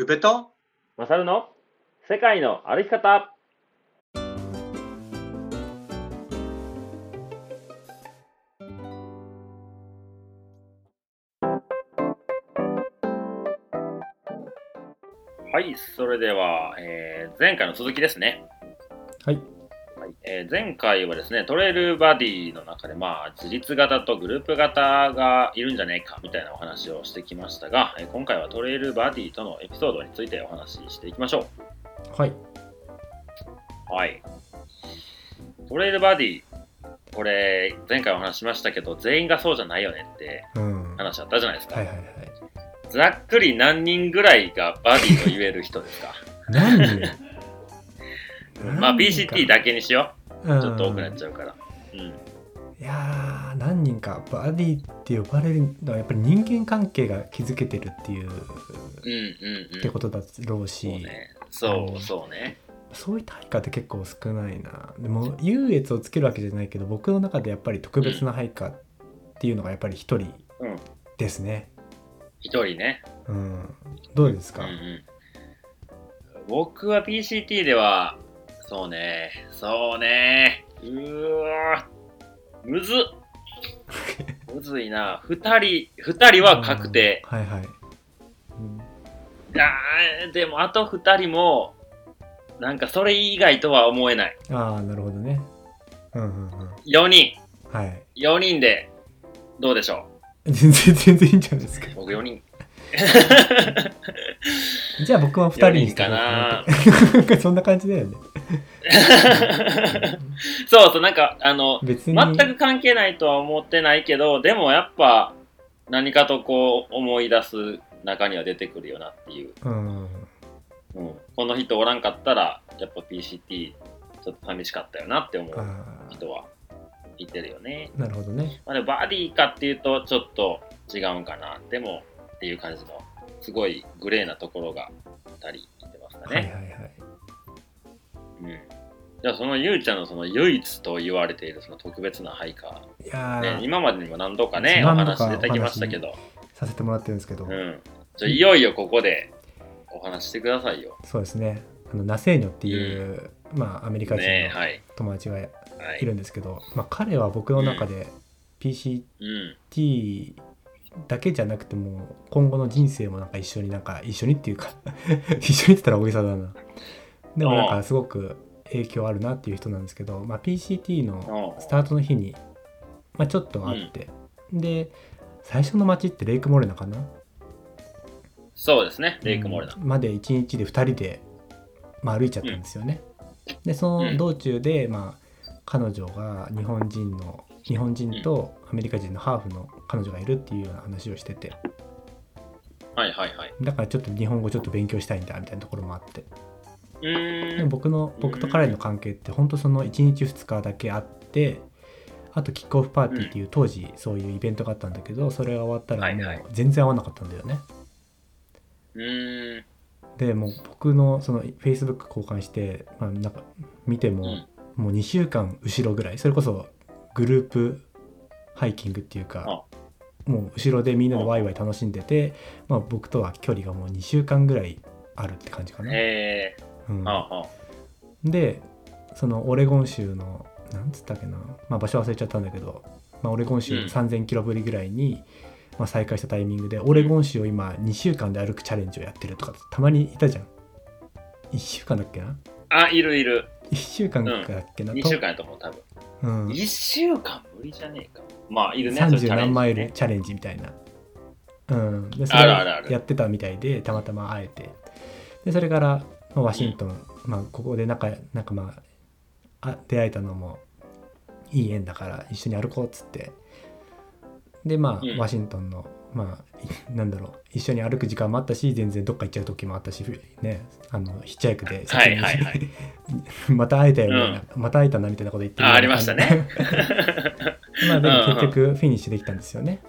宇部とマサルの？世界の歩き方はい、それでは、えー前回の続きですね。はい。はいえー前回はですね、トレイルバディの中で、まあ、自立型とグループ型がいるんじゃねえかみたいなお話をしてきましたが、えー今回はトレイルバディとのエピソードについてお話ししていきましょはい。う。はい。トレイルバディ、これ、前回お話ししましたけど、全員がそうじゃないよねってうん。はい話あったじゃないですか。はいはい。ざっくり何人ぐらいがバディと言える人ですか？何人？まあ、PCT だけにしようんう。ちょっと多くなっちゃうから。うん。いやー何人かバディって呼ばれるのはやっぱり人間関係が築けてるっていううんうんうん。ってことだろうし、そうね。そうね。そういった配下って結構少ないなでも優越をつけるわけじゃないけど僕の中でやっぱり特別な配下っていうのがやっぱり一人うん。ですね一人ね。うんどうですか、うんうん。僕は PCT では、そうね、そうね、うー。わむずっ。むずいな。二人、二人は確定。はいはい、うん。あーでもあと二人も、なんかそれ以外とは思えない。ああなるほどね。うんうんうん。4人、はい。4人で、どうでしょ 全然全然いいんじゃないですか。う僕4人。じゃあ僕は2人にかな。そんな感じだよね そうそう、なんか、あの、別に全く関係ないとは思ってないけど、でもやっぱ何かとこう思い出す中には出てくるよなっていう。うんうん、この人おらんかったら、やっぱ PCT ちょっと寂しかったよなって思うあ人はいてるよね。ーなるほどねまあ、でもバディかっていうとちょっと違うんかな。でもっていう感じの、すごいグレーなところが2人いてますかはいはいね。はいうん。じゃあそのゆうちゃんのその唯一と言われているその特別なハイカいやー、ね、ー今までにも何度かね、お何度か話出てきましたけど、させてもらってるんですけど、うん。じゃあいよいよここでお話してくださいよ。そうですねあのナセーニョっていう、まあアメリカ人ねのはい。友達がいはい。るんですけど、まあ、彼は僕の中で PCT うん。だけじゃなくても今後の人生もなんか一緒になんか一緒にっていうか 一緒にって言ったら大げさだなでもなんかすごく影響あるなっていう人なんですけど、まあ、PCT のおスタートの日に、まあ、ちょっとあって、で最初の街ってレイクモレナかな？そうですね、レイクモレナ。うんまで1日で2人で、まあ、歩いちゃったんですよね。でその道中で、まあ、彼女が日本人の日本人とアメリカ人のハーフの彼女がいるっていうような話をしてて。はいはいはい。だからちょっと日本語ちょっと勉強したいんだみたいなところもあって。でも僕の僕と彼の関係って本当その1日2日だけあってあとキックオフパーティーっていう当時そういうイベントがあったんだけどそれが終わったらもう全然合わなかったんだよね。でもう僕のその Facebook 交換して、まあ、なんか見ても、うん。もう2週間後ろぐらいそれこそグループハイキングっていうかもう後ろでみんなでワイワイ楽しんでて、まあ、僕とは距離がもう2週間ぐらいあるって感じかな。へうん。でそのオレゴン州のなんつったっけな、まあ、場所忘れちゃったんだけど、まあ、オレゴン州うん。3000キロぶりぐらいに、まあ、再開したタイミングでオレゴン州を今2週間で歩くチャレンジをやってるとかたまにいたじゃん。1週間だっけな。あ、いるいる。1週間だっけな、2週間やと思う、多分。うん、1週間無理じゃねえか。まあ、いるね。そういうチ30ャレンジ何マイルねチャレンジみたいな、うん、でそれあるあるある。やってたみたいでたまたま会えて。でそれから、まあ、ワシントン、まあ、ここで仲なんかまああ出会えたのもいい縁だから一緒に歩こうっつって。でまあ、うん。ワシントンのまあいなんだろう一緒に歩く時間もあったし全然どっか行っちゃう時もあったしねあのヒッチハイクではいはいはい。また会えたよね、また会えたなみたいなこと言ってあありましたね。まあでもうんうん。結局フィニッシュできたんですよね。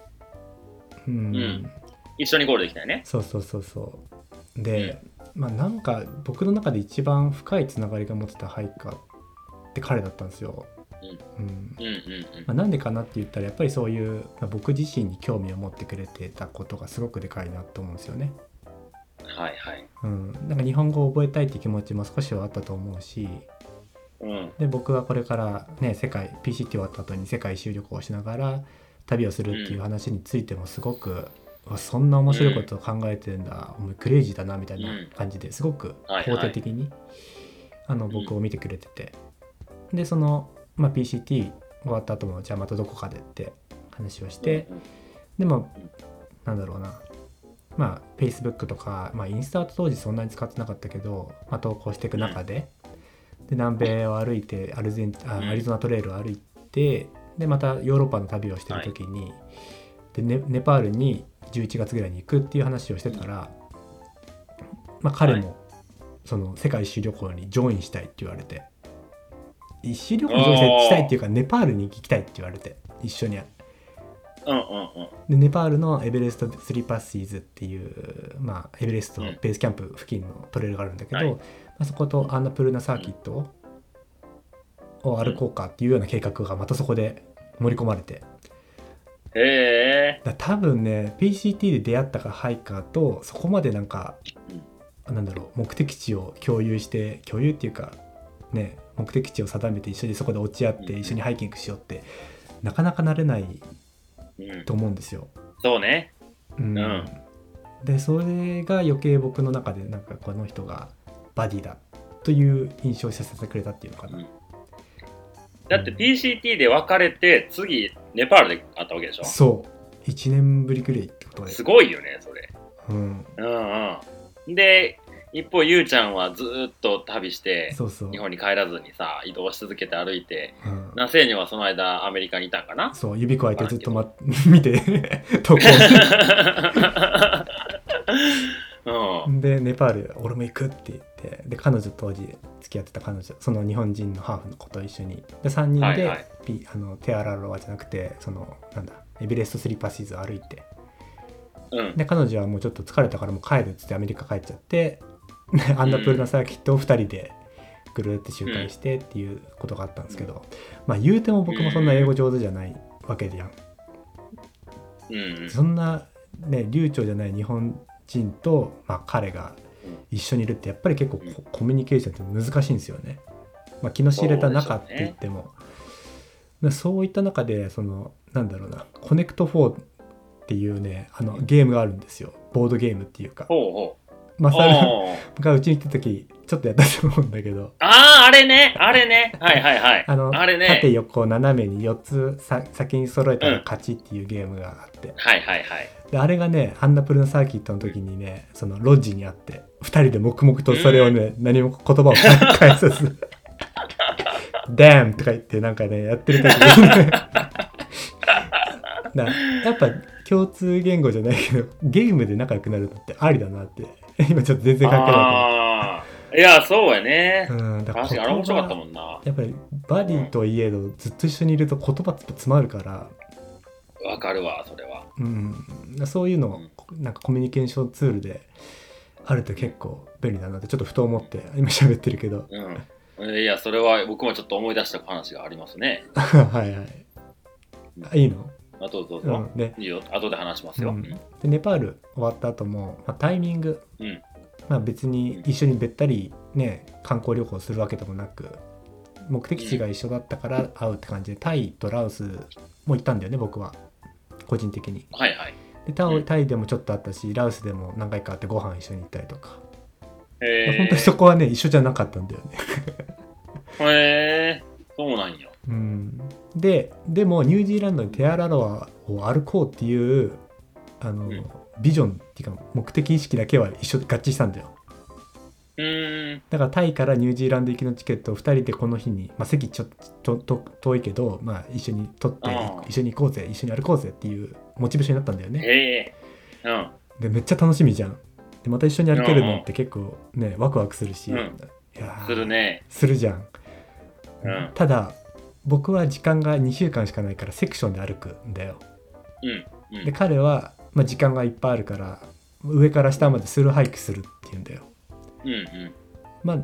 うん。うん。一緒にゴールできたよね。そうそうそうそう。で、まあなんか僕の中で一番深いつながりが持ってたハイカーって彼だったんですよ。なんでかなって言ったらやっぱりそういう、まあ、僕自身に興味を持ってくれてたことがすごくでかいなと思うんですよね。はいはいはい。うん、なんか日本語を覚えたいって気持ちも少しはあったと思うしうん。で僕はこれからね世界 PCT 終わった後に世界一周旅行をしながら旅をするっていう話についてもすごく、わそんな面白いことを考えてんだ、お前クレイジーだなみたいな感じですごくはいはい。肯定的に、あの僕を見てくれてて、でその、まあ、PCT 終わった後もじゃあまたどこかでって話をして、うんでもなんだろうな。まあ Facebook とか、まあ、インスタは当時そんなに使ってなかったけど、まあ、投稿していく中で,、で南米を歩いてアルゼンあうん。アリゾナトレイルを歩いてでまたヨーロッパの旅をしてる時に、でネネパールに11月ぐらいに行くっていう話をしてたら、まあ、彼も、はい。その世界一周旅行にジョインしたいって言われて。一周旅行にジョインしたいっていうかネパールに行きたいって言われて一緒にうんうんうん。でネパールのエベレスト・スリーパッシーズっていう、まあ、エベレストうんベースキャンプ付近のトレイルがあるんだけど、はい。まあ、そことアンナプルーナサーキットを歩こうかっていうような計画がまたそこで盛り込まれてへえ。だ多分ね PCT で出会ったかハイカーとそこまでなんか、なんだろう目的地を共有して共有っていうかね目的地を定めて一緒にそこで落ち合ってうん一緒にハイキングしようってなかなかなれないうん。と思うんですよ。そうね。うんうんでそれが余計僕の中でなんかこの人がバディだという印象をさせてくれたっていうのかな、うんだって PCT で別れて、次、ネパールで会ったわけでしょ？そう。1年ぶりくらいってことで。すごいよね、それ。うん。うんうん。で、一方、ゆうちゃんはずーっと旅して、そうそう。日本に帰らずにさ、移動し続けて歩いて、うん。ナセーニはその間アメリカにいたんかな？そう指くわえてずっと、ま、見て 投稿 うん。でネパール俺も行くっててで彼女当時付き合ってた彼女その日本人のハーフの子と一緒にで3人で、はいはいピあのテアラロアじゃなくてそのなんだエベレストスリーパーシーズを歩いてうん。で彼女はもうちょっと疲れたからもう帰るっつってアメリカ帰っちゃってで アンダプルナサーキットを2人でぐるって周回してっていうことがあったんですけど、まあ言うても僕もそんな英語上手じゃないわけじゃん。うんうん。そんなね流暢じゃない日本人と、まあ、彼が一緒にいるってやっぱり結構ココミュニケーションって難しいんですよね。まあ、気の知れた仲って言ってもそう,、そういった中でそのなんだろうなコネクト4っていうねあのゲームがあるんですよボードゲームっていうかほう。マサルがうちに来た時ちょっとやったと思うんだけどああ、あれね、あれね。はいはいはい。あのれね。縦横斜めに4つさ先に揃えたら勝ちっていうゲームがあって、はいはいはい。であれがねアンナプルナサーキットの時にねそのロッジにあって2人で黙々とそれをね、何も言葉を返さず「ダン!」とか言ってなんかねやってる時にね なやっぱ共通言語じゃないけどゲームで仲良くなるのってありだなって今ちょっと全然関係ないああ。いや、そうやねうん、だから確かにあれ面白かったんもんな。やっぱりバディといえどずっと一緒にいると言葉って詰まるから、わかるわ、それは。うん、そういうのをなんかコミュニケーションツールであると結構便利だなってちょっとふと思って今喋ってるけど。うん。いや、それは僕もちょっと思い出した話がありますね。はいはい。あいいの、あとどうぞ。うん、で。いいよ、後で話しますよ。ううん。んでネパール終わった後も、まあ、タイミング、うん。まあ、別に一緒にべったりね観光旅行するわけでもなく目的地が一緒だったから会うって感じでタイとラオスも行ったんだよね僕は。個人的に。はいはい。でタイうんタイでもちょっとあったしラオスでも何回か会ってご飯一緒に行ったりとか、へ本当にそこはね一緒じゃなかったんだよねえ。へえ。そうなんや。うん、ででもニュージーランドにテアラロアを歩こうっていうあの、うんビジョンっていうか目的意識だけは一緒合致したんだよ。だからタイからニュージーランド行きのチケットを2人でこの日に、まあ、席ちょっとと遠いけど、まあ、一緒に取って一緒に行こうぜ一緒に歩こうぜっていうモチベーションになったんだよね。うん。でめっちゃ楽しみじゃん。でまた一緒に歩けるのって結構ねワクワクするし、うん。いやーするね。するじゃん、うん。ただ僕は時間が2週間しかないからセクションで歩くんだよ。うん。うでん。彼は、まあ、時間がいっぱいあるから上から下までスルーハイクするって言うんだようんうん。まあ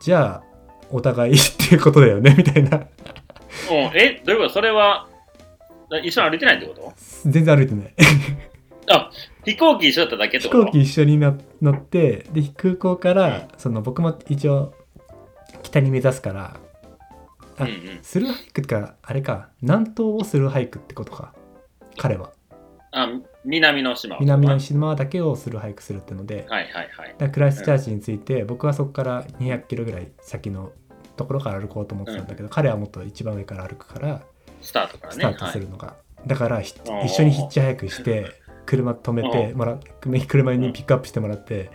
じゃあお互いっていうことだよねみたいな。おえ、どういうこと？それは、一緒に歩いてないってこと？全然歩いてない。あ、飛行機一緒だっただけって飛こと？行機一緒にな乗ってで空港からその僕も一応北に目指すからあうんうん。スルーハイクってかあれか南東をスルーハイクってことか彼は。あ、南の島は南の島だけをスルーハイクするってので、はいはいはい。クライストチャーチについて、僕はそこから200キロぐらい先のところから歩こうと思ってたんだけど、彼はもっと一番上から歩くからスタートからね。スタートするのが、だから一緒にヒッチハイクして車止めてもら車にピックアップしてもらって、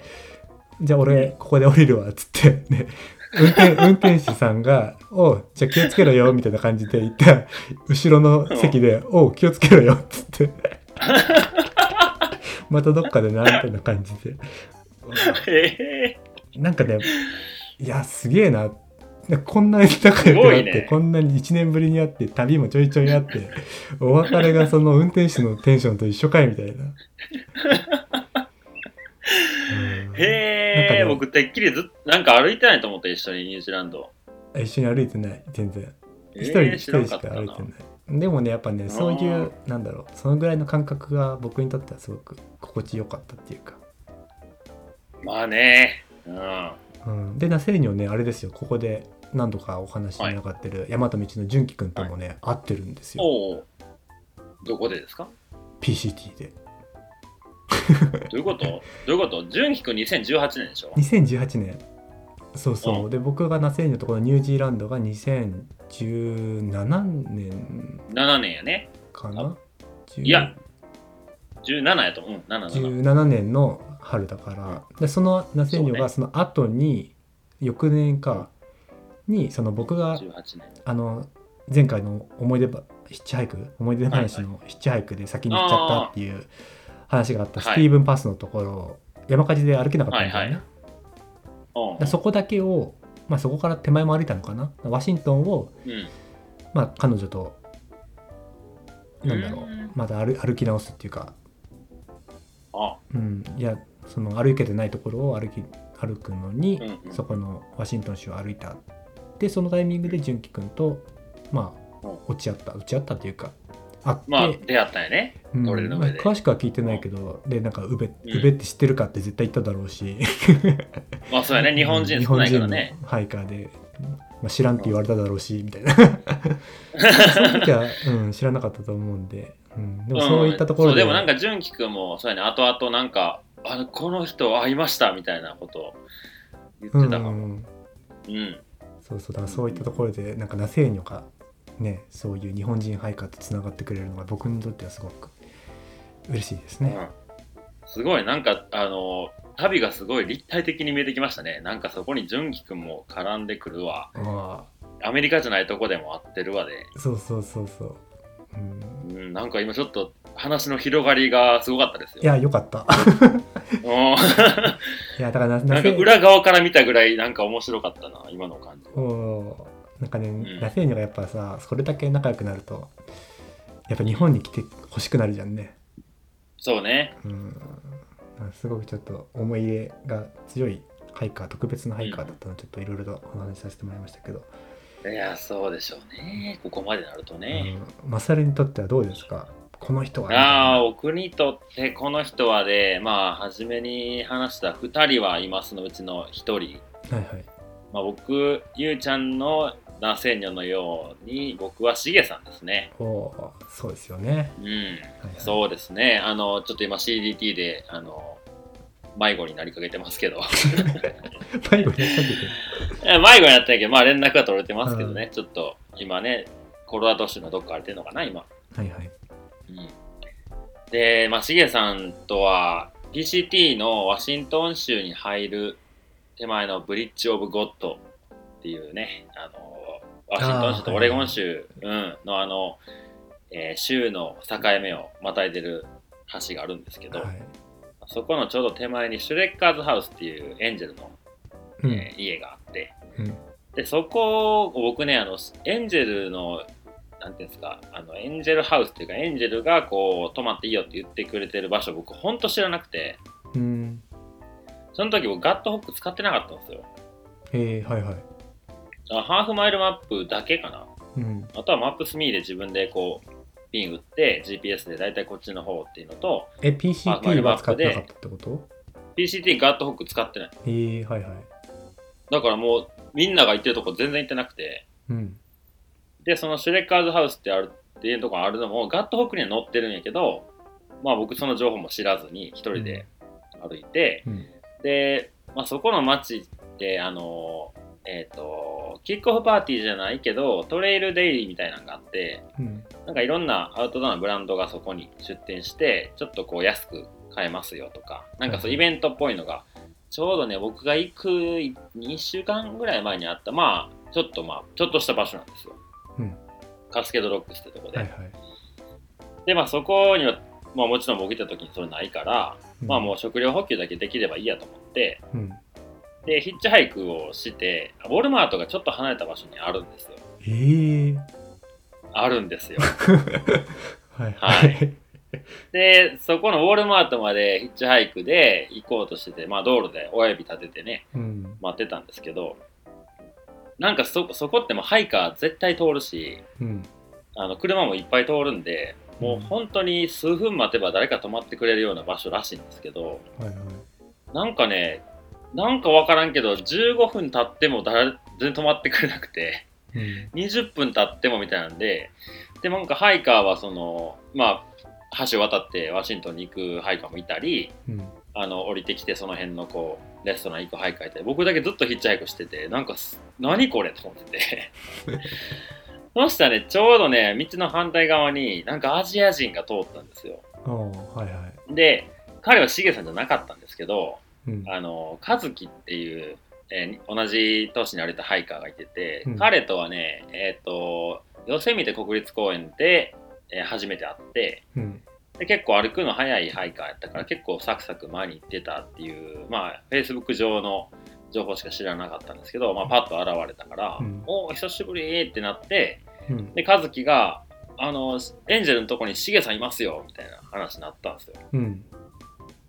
じゃあ俺ここで降りるわっつって、ね、運転 運転手さんが「おうじゃあ気をつけろよ」みたいな感じで言った後ろの席で「おう気をつけろよ」っつって またどっかでなみたいな感じで。へ えなんかねいやすげえな。こんなに仲良くなって、ね。こんなに1年ぶりに会って旅もちょいちょいあってお別れがその運転手のテンションと一緒かいみたいな。うん。へえ、なんかね僕てっきりずなんか歩いてないと思った一緒にニュージーランド。一緒に歩いてない。全然。えー一人一人しか歩いてないでもねやっぱねそういうなんだろうそのぐらいの感覚が僕にとってはすごく心地よかったっていうか、まあね。うん。うん、でナセーニョねあれですよ。ここで何度かお話に上がってる大和道の純喜くんともね、会ってるんですよ。おお。どこでですか？PCT で。どういうこと？どういうこと？純喜くん2018年でしょ？2018年そうそう、うん。で僕がナセーニョのところニュージーランドが2017年 ?7 年やね。かな？10いや17やと思う。うん、7、7。17年の春だから。でそのナセーニがその後に翌年かにその僕が18年。あの前回の思い出ばヒッチハイク思い出話のヒッチハイクで先に行っちゃったっていう話があったスはい。ティーブンパスのところを山火事で歩けなかったんだよね、はいはいうんでそこだけを、まあ、そこから手前も歩いたのかな。ワシントンを、うん。まあ、彼女となんだろう。うん。まだ歩歩き直すっていうか。あ、うん、いやその歩けてないところを歩き歩くのに、うんうん。そこのワシントン州を歩いた。でそのタイミングで純喜君とまあうん。落ち合った。落ち合ったというか会って、まあ、出会ったんやね。うん。トレイルの上で。まあ詳しくは聞いてないけど、でなんか宇部うん。宇部って知ってるかって絶対言っただろうし、まあ、そうやね。日本人少ないからね。ハイカーで、まあ、知らんって言われただろうしみたいな。その時は、うん、知らなかったと思うんで、うん、でもそういったところで、うん。でもなんか純喜くんもそうやね。後々なんかあのこの人会いましたみたいなことを言ってたかも。ううん、ん。そうそう。だからそういったところでなんかナセーニョがねそういう日本人ハイカーとつながってくれるのが僕にとってはすごく嬉しいですね。うん。すごい。なんかあの旅がすごい立体的に見えてきましたね。なんかそこに純喜くんも絡んでくるわ。あアメリカじゃないとこでも会ってるわで、あそうそうそうそう。うん、うん、なんか今ちょっと話の広がりがすごかったですよ。いやよかった。うん。いやだからななんか裏側から見たぐらいなんか面白かったな今の感じなんかね、ん。ナセーニョがやっぱさそれだけ仲良くなるとやっぱ日本に来て欲しくなるじゃんね。そうね。うん、すごくちょっと思い入れが強いハイカー特別なハイカーだったので、ちょっといろいろとお話しさせてもらいましたけど、いやそうでしょうね。ここまでなるとね、うん、マサルにとってはどうですか？この人はあな。あ、僕にとってこの人はで、まあ、初めに話した2人はいますのうちの1人。はいはい。まあ、僕、ゆうちゃんのナセーニョのように、僕はしげさんですね。おそうですよね、うん、はいはい、そうですね。あの、ちょっと今 CDT で、あの、迷子になりかけてますけど。迷子になったけ え迷子になったんやけど、まあ連絡は取れてますけどね、ちょっと今ね、コロラド州のどっか荒れてるのかな、今。どはいはいうんで、まあ、しげさんとは PCT のワシントン州に入る手前のブリッジ・オブ・ゴッドっていうね、あのワシントン州とオレゴン州、うん、のあの、えー州の境目をまたいでる橋があるんですけど、はい。そこのちょうど手前にシュレッカーズハウスっていうエンジェルの、うん。えー家があって、うん。で、そこを僕ね、あの、エンジェルの、なんていうんですか、あの、エンジェルハウスっていうか、エンジェルがこう、泊まっていいよって言ってくれてる場所、僕、ほんと知らなくて、うん。その時僕、ガットホック使ってなかったんですよ。えー、はいはい。あハーフマイルマップだけかな。うん。あとはマップスミーで自分でこう、ピン打って GPS で大体こっちの方っていうのとえ PCT は使ってなかったってこと？PCT ガットホック使ってない。えー、はいはい。だからもうみんなが行ってるとこ全然行ってなくて。うん。でそのシュレッカーズハウスってあるっていうとこあるのもガットホックには載ってるんやけどまあ僕その情報も知らずに一人で歩いて、うん。で、まあ、そこの街ってあのえっ、とキックオフパーティーじゃないけどトレイルデイリーみたいなのがあってうん。なんかいろんなアウトドアのブランドがそこに出店してちょっとこう安く買えますよとかなんかそうイベントっぽいのがちょうどね僕が行く2週間ぐらい前にあったまあちょっとまあちょっとした場所なんですよ。うん。カスケードロックスってとこで、はいはい。でまあそこにはまあもちろん僕行った時にそれないから、うん。まあもう食料補給だけできればいいやと思ってうんでヒッチハイクをしてウォルマートがちょっと離れた場所にあるんですよ。え。ー、あるんですよ。はい。はい。でそこのウォルマートまでヒッチハイクで行こうとしててまあ道路で親指立ててねうん。待ってたんですけどなんかそそこってもうハイカー絶対通るしうん。あの車もいっぱい通るんでもう本当に数分待てば誰か止まってくれるような場所らしいんですけどはいはい。なんかねなんかわからんけど15分経っても誰全然止まってくれなくてうん。20分経ってもみたいなんででなんかハイカーはそのまあ橋を渡ってワシントンに行くハイカーもいたりうん。あの降りてきてその辺のこうレストラン行くハイカーいて僕だけずっとヒッチハイクしててなんかす何これと思ってて。そしたらねちょうどね道の反対側になんかアジア人が通ったんですよ。はいはい。で彼はシゲさんじゃなかったんですけどうん。あの和樹っていう、えー同じ年に歩いたハイカーがいてて、うん。彼とはねえっ、とヨセミテ国立公園で、えー初めて会ってうん。で結構歩くの早いハイカーやったから結構サクサク前に行ってたっていうまあ Facebook 上の情報しか知らなかったんですけど、まあ、パッと現れたから「うん。おお久しぶり!」ってなってうん。で和樹があのエンジェルのとこにシゲさんいますよみたいな話になったんですよ。うん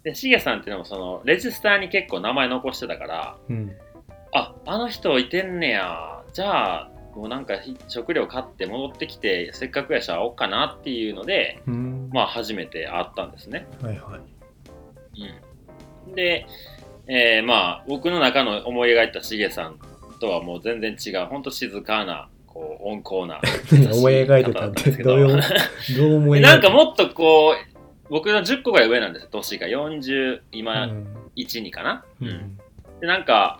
でシゲさんっていうのもそのレジスターに結構名前残してたからうん。ああの人いてんねや。じゃあもうなんかひ食料買って戻ってきてせっかくやし会おうかなっていうのでうん。まあ初めて会ったんですね。はいはい。うん、で、えーまあ僕の中の思い描いたしげさんとはもう全然違う本当静かなこう温厚な 思い描いてたってどういうどう思い描いてなんかもっとこう僕の10個ぐらい上なんですよ年が。40今うん。12かな、うん。でなんか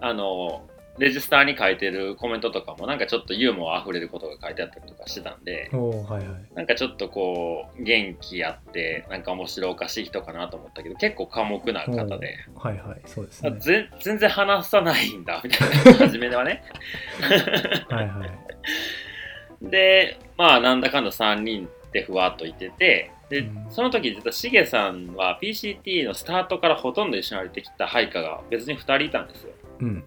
あのレジスターに書いてるコメントとかもなんかちょっとユーモアあふれることが書いてあったりとかしてたんではいはい。なんかちょっとこう元気あってなんか面白おかしい人かなと思ったけど結構寡黙な方で。はいはいそうです全然話さないんだみたいな 初めではね。はいはい。でまあなんだかんだ3人でふわっといててで、うん。その時実はしげさんは PCT のスタートからほとんど一緒に歩いてきたハイカーが別に2人いたんですよ。うん。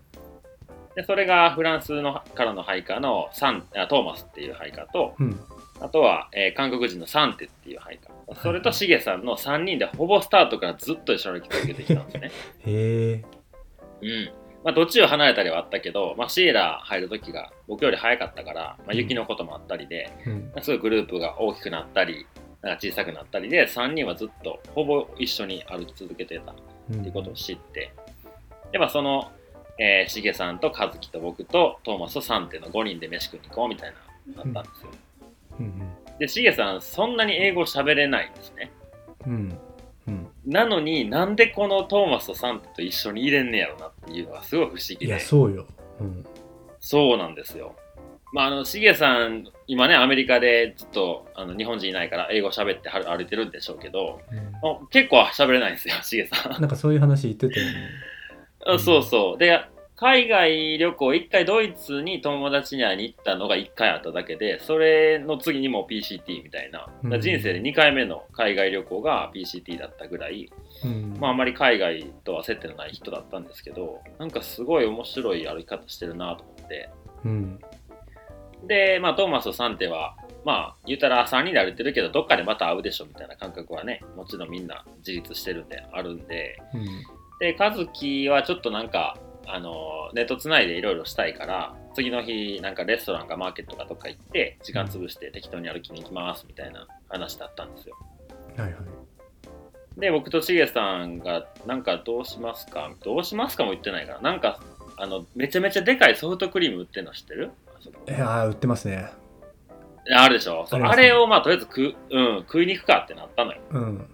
でそれがフランスのからのハイカーのサンあトーマスっていうハイカーとうん。あとは、えー韓国人のサンテっていうハイカー。それとしげさんの3人でほぼスタートからずっと一緒に歩き続けてきたんですね。へえうん。まあ、途中離れたりはあったけど、まあ、シエラ入る時が僕より早かったから、まあ、雪のこともあったりで、うん。すごいグループが大きくなったり、なんか小さくなったりで、3人はずっとほぼ一緒に歩き続けてたっうんていうことを知って、で、まあ、その、えー、しげさんと和樹と僕とトーマスとサンテの5人で飯食いに行こうみたいな、なったんですよ。うんで、しげさん、そんなに英語喋れないんですね。うんうんなのになんでこのトーマスとサンテと一緒に入れんねやろなっていうのがすごい不思議で。いやそうようんそうなんですよ。まあ、あの、しげさん、今ね、アメリカでずっとあの日本人いないから、英語喋っては歩いてるんでしょうけど、うん。あ結構喋れないんですよ、しげさん。なんかそういう話言ってたよね。あ そうそう。で、海外旅行、一回ドイツに友達に会いに行ったのが一回あっただけで、それの次にも PCT みたいな、だから人生で2回目の海外旅行が PCT だったぐらい、うん。まあ、あんまり海外とは接点のない人だったんですけど、なんかすごい面白い歩き方してるなと思って、うんで、まあ、トーマスとサンテは、まあ、言ったら3人で歩いてるけど、どっかでまた会うでしょみたいな感覚はね、もちろんみんな自立してるんで、あるんで、うん。で、和樹はちょっとなんか、あの、ネットつないでいろいろしたいから、次の日なんかレストランかマーケットかどっか行って時間潰して適当に歩きに行きますみたいな話だったんですよ。はいはい。で僕としげさんがなんかどうしますか？どうしますかも言ってないからなんかあのめちゃめちゃでかいソフトクリーム売ってるの知ってる？いやー売ってますね。あるでしょ。あね。あれをまあとりあえず食,、うん、食いに行くかってなったのよ。うん。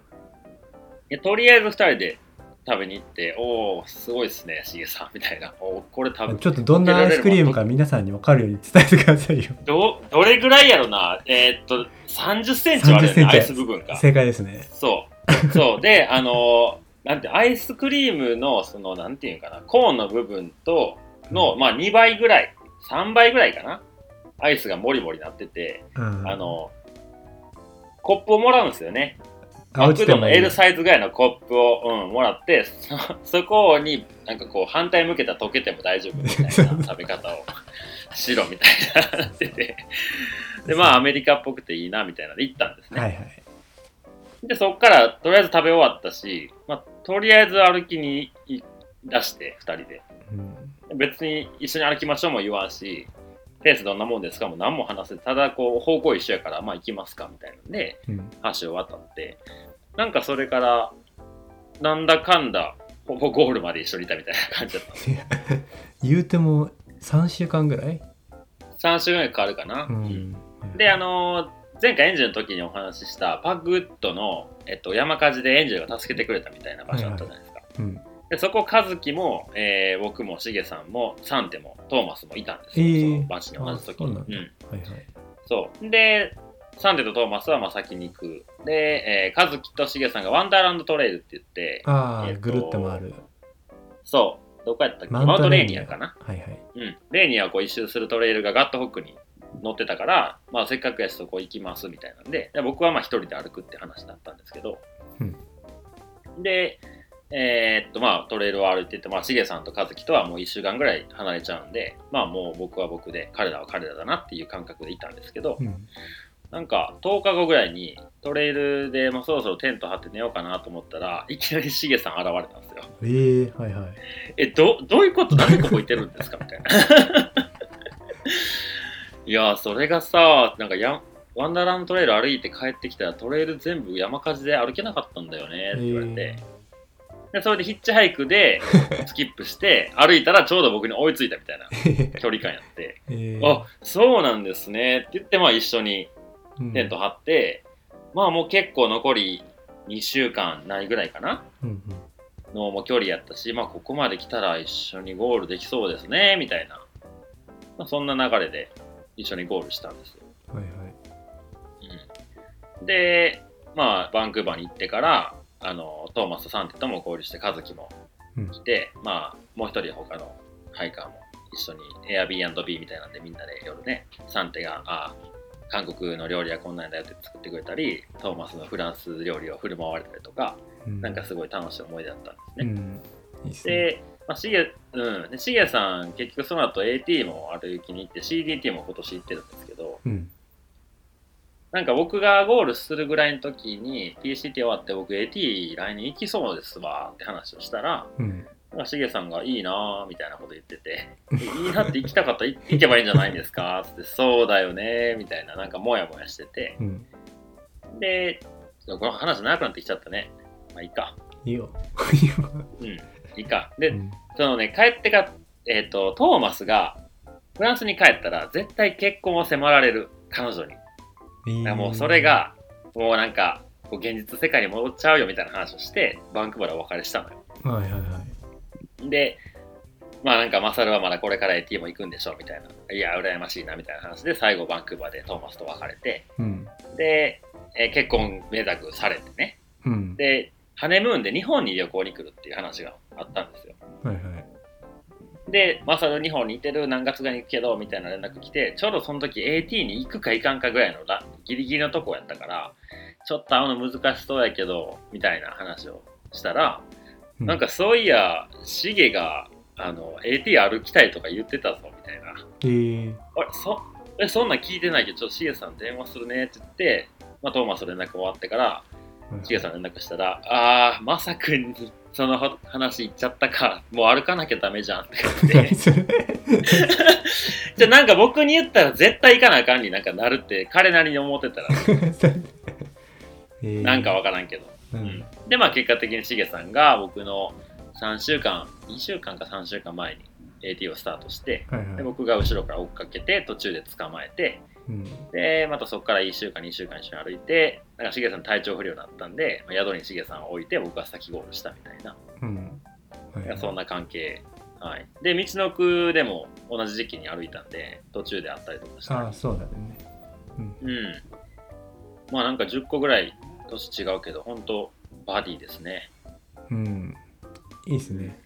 でとりあえず2人で食べに行っておおすごいっすねしげさんみたいな。おーこれ食べちょっとどんなアイスクリームか皆さんに分かるように伝えてくださいよ。どどれぐらいやろな。えーっと30センチはあるよ30センチ。ねアイス部分か。正解ですね。そう。そう。であのーなんてアイスクリームのそのなんていうかなコーンの部分との、まあ、2倍ぐらい3倍ぐらいかな。アイスがもりもりなってて、うん。あのコップをもらうんですよね。あマクドの L サイズぐらいのコップを、うん、もらってそ そこになんかこう反対向けたら溶けても大丈夫みたいな食べ方を しろみたいななってて。でまあアメリカっぽくていいなみたいなので行ったんですね、はいはい。でそっからとりあえず食べ終わったし、まあ、とりあえず歩きに出して2人で。うん別に一緒に歩きましょうも言わんしペースどんなもんですかも何も話せずただこう方向一緒やからまあ行きますかみたいなんでうん。橋を渡ってなんかそれからなんだかんだほぼゴールまで一緒にいたみたいな感じだった。言うても3週間ぐらい、3週ぐらいかかるかな、ううん。ん、であのー前回エンジェルの時にお話ししたパグッドの、えっと、山火事でエンジェルが助けてくれたみたいな場所だったじゃないですか、うん、でそこ和樹も、えー僕もしげさんもサンテもトーマスもいたんですよ、えー。その街に同じ時に。あそううん。はいはい。そう。でサンテとトーマスはまあ先に行く。で、えー、和樹としげさんがワンダーランドトレイルって言ってああ、えっとぐるって回る。そう。どこやったっけ？ママウントレーニアかな？はいはい。うん。レーニアをこう一周するトレイルがガットホックに乗ってたから、まあ、せっかくやしそこ行きますみたいなんでで僕はまあ一人で歩くって話だったんですけど、うん。でえーっとまあトレイルを歩いてて、まあ、しげさんと和樹とはもう1週間ぐらい離れちゃうんでまあもう僕は僕で彼らは彼らだなっていう感覚でいたんですけど、うん。なんか10日後ぐらいにトレイルでもうそろそろテント張って寝ようかなと思ったらいきなりしげさん現れたんですよ。えー、はいはい。え、ど、どういうこと？なんでここ行ってるんですか？みたいな。いやー、それがさ、なんかや、ワンダーランドトレイル歩いて帰ってきたらトレイル全部山火事で歩けなかったんだよねって言われて、でそれでヒッチハイクで スキップして歩いたらちょうど僕に追いついたみたいなえ 距離感やって、ー、ー。あ、そうなんですね。って言って、まあ一緒にうん。テント張って、まあもう結構残り2週間ないぐらいかなうんうん。のも距離やったし、まあ、ここまで来たら一緒にゴールできそうですね、みたいな。まあ、そんな流れで一緒にゴールしたんですよ。はいはい。うん、で、まあ、バンクーバーに行ってから、あの、トーマスとサンテとも合流して、和樹もうん。来て、まあ、もう一人他のハイカーも一緒に Airbnb みたいなんでみんなで夜ね、サンテが、あ韓国の料理はこんなんだよって作ってくれたり、トーマスのフランス料理を振る舞われたりとか、うん。なんかすごい楽しい思い出だったんですね。うん。いいっすね。で、まあ、しげ、うん。で、しげさん、結局その後 AT も歩きに行って、CDT も今年行ってるんですけど、うんなんか僕がゴールするぐらいの時に、PCT 終わって僕 AT 来年行きそうですわって話をしたら、うんなんかしげさんがいいなぁみたいなこと言ってて、いいなって行きたかったら行 行けばいいんじゃないんですか？つって、そうだよねみたいな、なんかモヤモヤしてて、うんで、この話長くなってきちゃったね。まあいいか。いいよいいようん。いいか。で、うんそのね、帰ってか、えっ、と、トーマスが、フランスに帰ったら、絶対結婚を迫られる、彼女に。だからもうそれが、もうなんか、こう現実世界に戻っちゃうよみたいな話をして、バンクーバーでお別れしたのよ。はいはいはいで、まあなんか、マサルはまだこれから AT も行くんでしょみたいな。いや、羨ましいなみたいな話で、最後バンクーバーでトーマスと別れて、うんで、えー結婚めざくされてね。うんで、ハネムーンで日本に旅行に来るっていう話があったんですよ。はいはいで、マサル日本にいてる何月ぐらいに行くけどみたいな連絡来て、ちょうどその時 AT に行くか行かんかぐらいのラギリギリのとこやったから、ちょっと会うの難しそうやけど、みたいな話をしたら、うなんかそういや、シゲがあの AT 歩きたいとか言ってたぞみたいな。えーあれそえそんなん聞いてないけど、ちょっとシゲさん電話するねって言って、まあ、トーマスと連絡終わってから、シゲさん連絡したら、あー、まさくんにその話言っちゃったか、もう歩かなきゃダメじゃんって。言って。じじゃあなんか僕に言ったら絶対行かなあかんになんかなるって彼なりに思ってたら、えー。なんかわからんけど。ううん。ん、で、まあ結果的にしげさんが僕の3週間、2週間か3週間前に AT をスタートして、はいはい。で僕が後ろから追っかけて途中で捕まえて、うん。で、またそこから1週間、2週間一緒に歩いて、なんかしげさん体調不良になったんで、まあ、宿にしげさんを置いて僕が先ゴールしたみたいな、うん。はいはい。そんな関係。はい、で、道の奥でも同じ時期に歩いたんで、途中で会ったりとかした。りああそうだね。うん。まあなんか10個ぐらい年違うけど、本当バディですね。うん。いいっすね。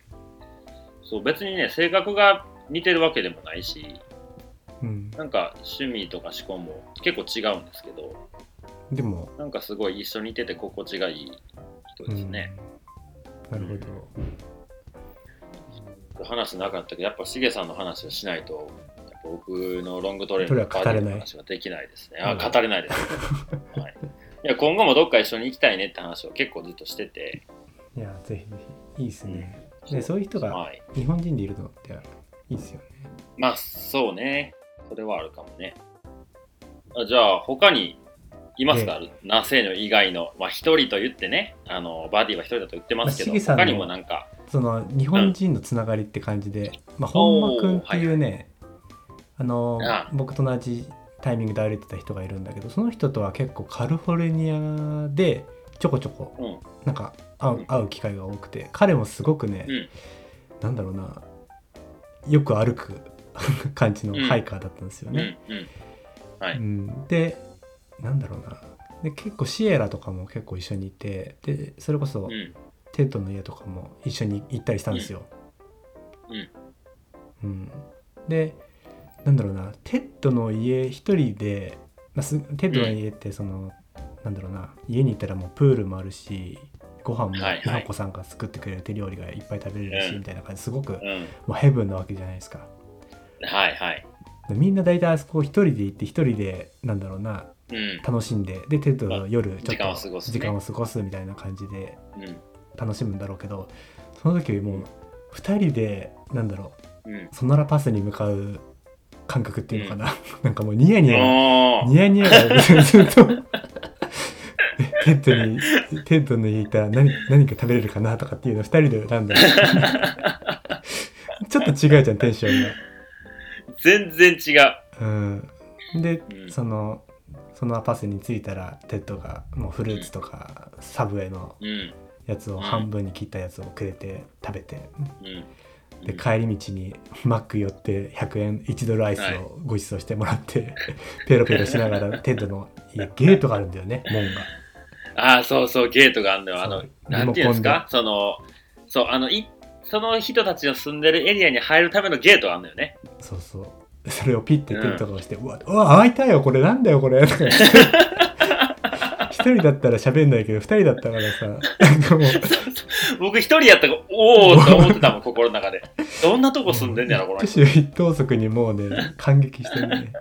そう、別にね、性格が似てるわけでもないし、うん。なんか趣味とか思考も結構違うんですけど、でも。なんかすごい一緒にいてて心地がいい人ですね。うん。なるほど。話なかったけど、やっぱしげさんの話をしないと、僕のロングトレーそれのバディは語れない。の話はできないですね。あ、うん。語れないです、はい。いや今後もどっか一緒に行きたいねって話を結構ずっとしてて、いやぜひぜひ。いいっすね。でそういう人がはい。日本人でいるのっていいっすよね。まあ、そうね。それはあるかもね。あじゃあ、他にいますか、ナセーの以外の。まあ、一人と言ってね、あの、バディは一人だと言ってますけど、まあ他にもなんか、その日本人のつながりって感じで、まあ、本間くんっていうね、あのああ。僕と同じタイミングで歩いてた人がいるんだけどその人とは結構カリフォルニアでちょこちょこうん、なんか会ううん。会う機会が多くて彼もすごくね、うん。なんだろうなよく歩く 感じのハイカーだったんですようん、ね。でなんだろうな。で結構シエラとかも結構一緒にいてでそれこそうん、テッドの家とかも一緒に行ったりしたんですよ。うん。うん。でなんだろうな。テッドの家一人で、まあ、すテッドの家ってその、なんだろうな。家に行ったらもうプールもあるしご飯も美穂子さんが作ってくれる手料理がいっぱい食べれるし、うん。みたいな感じ。すごくもうん。うヘブンなわけじゃないですか。はい、はい。でみんな大体あそこ一人で行って一人でなんだろうなうん、楽しんででテッドの夜ちょっ時間をと過ごすね。時間を過ごすみたいな感じでうん、楽しむんだろうけどその時もう2人でなんだろううん。ソノラパスに向かう感覚っていうのかな、なんかもうニヤニヤ。ニヤニヤがずっと。テッドにテッドの家行ったら何何か食べれるかなとかっていうのを2人で選んだり ちょっと違うじゃんテンションが。全然違う。うん、で、うん。そのそのパスに着いたらテッドがもうフルーツとかサブウェイのうん、やつをうん。半分に切ったやつをくれて食べて。うん。で帰り道にマック寄って100円1ドルアイスはい。をご馳走してもらって、ペロペロしながらテッドの家ゲートがあるんだよね門が。ああ、そうそう、ゲートがあるのよ。あのなんていうんですか？その、そう、あの、いその人たちの住んでるエリアに入るためのゲートがあるのよね。そうそうそれをピッてテッドが押して「うわうわ開いたよこれなんだよこれ」と か一人だったら喋んないけど二人だったからさなんかもう 僕一人やったから、おおって思ってたもん、心の中で。どんなとこ住んでんねやろ、この人。一等足にもうね感激してるね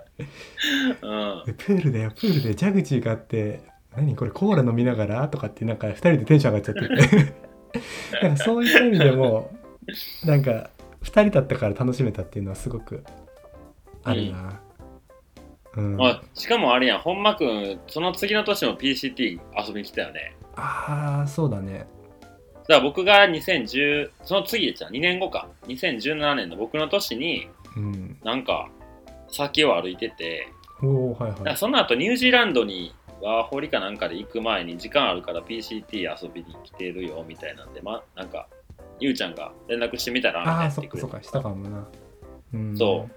うん。でプールだよプールでジャグジーがあって何これコーラ飲みながらとかってなんか二人でテンション上がっちゃってて なんかそういった意味でもなんか二人だったから楽しめたっていうのはすごくあるな。うん、あしかもあれやん、本間くん、その次の年も PCT 遊びに来たよね。ああそうだね。だから僕が2010、その次じゃん、2年後か。2017年の僕の年に、うん。なんか、先を歩いてて、おおはいはい。らその後ニュージーランドにワーホリかなんかで行く前に時間あるから PCT 遊びに来てるよみたいなんで、まあ、なんか、ゆうちゃんが連絡してみたらみたいなああそっかそってかしたかもな。うん。そ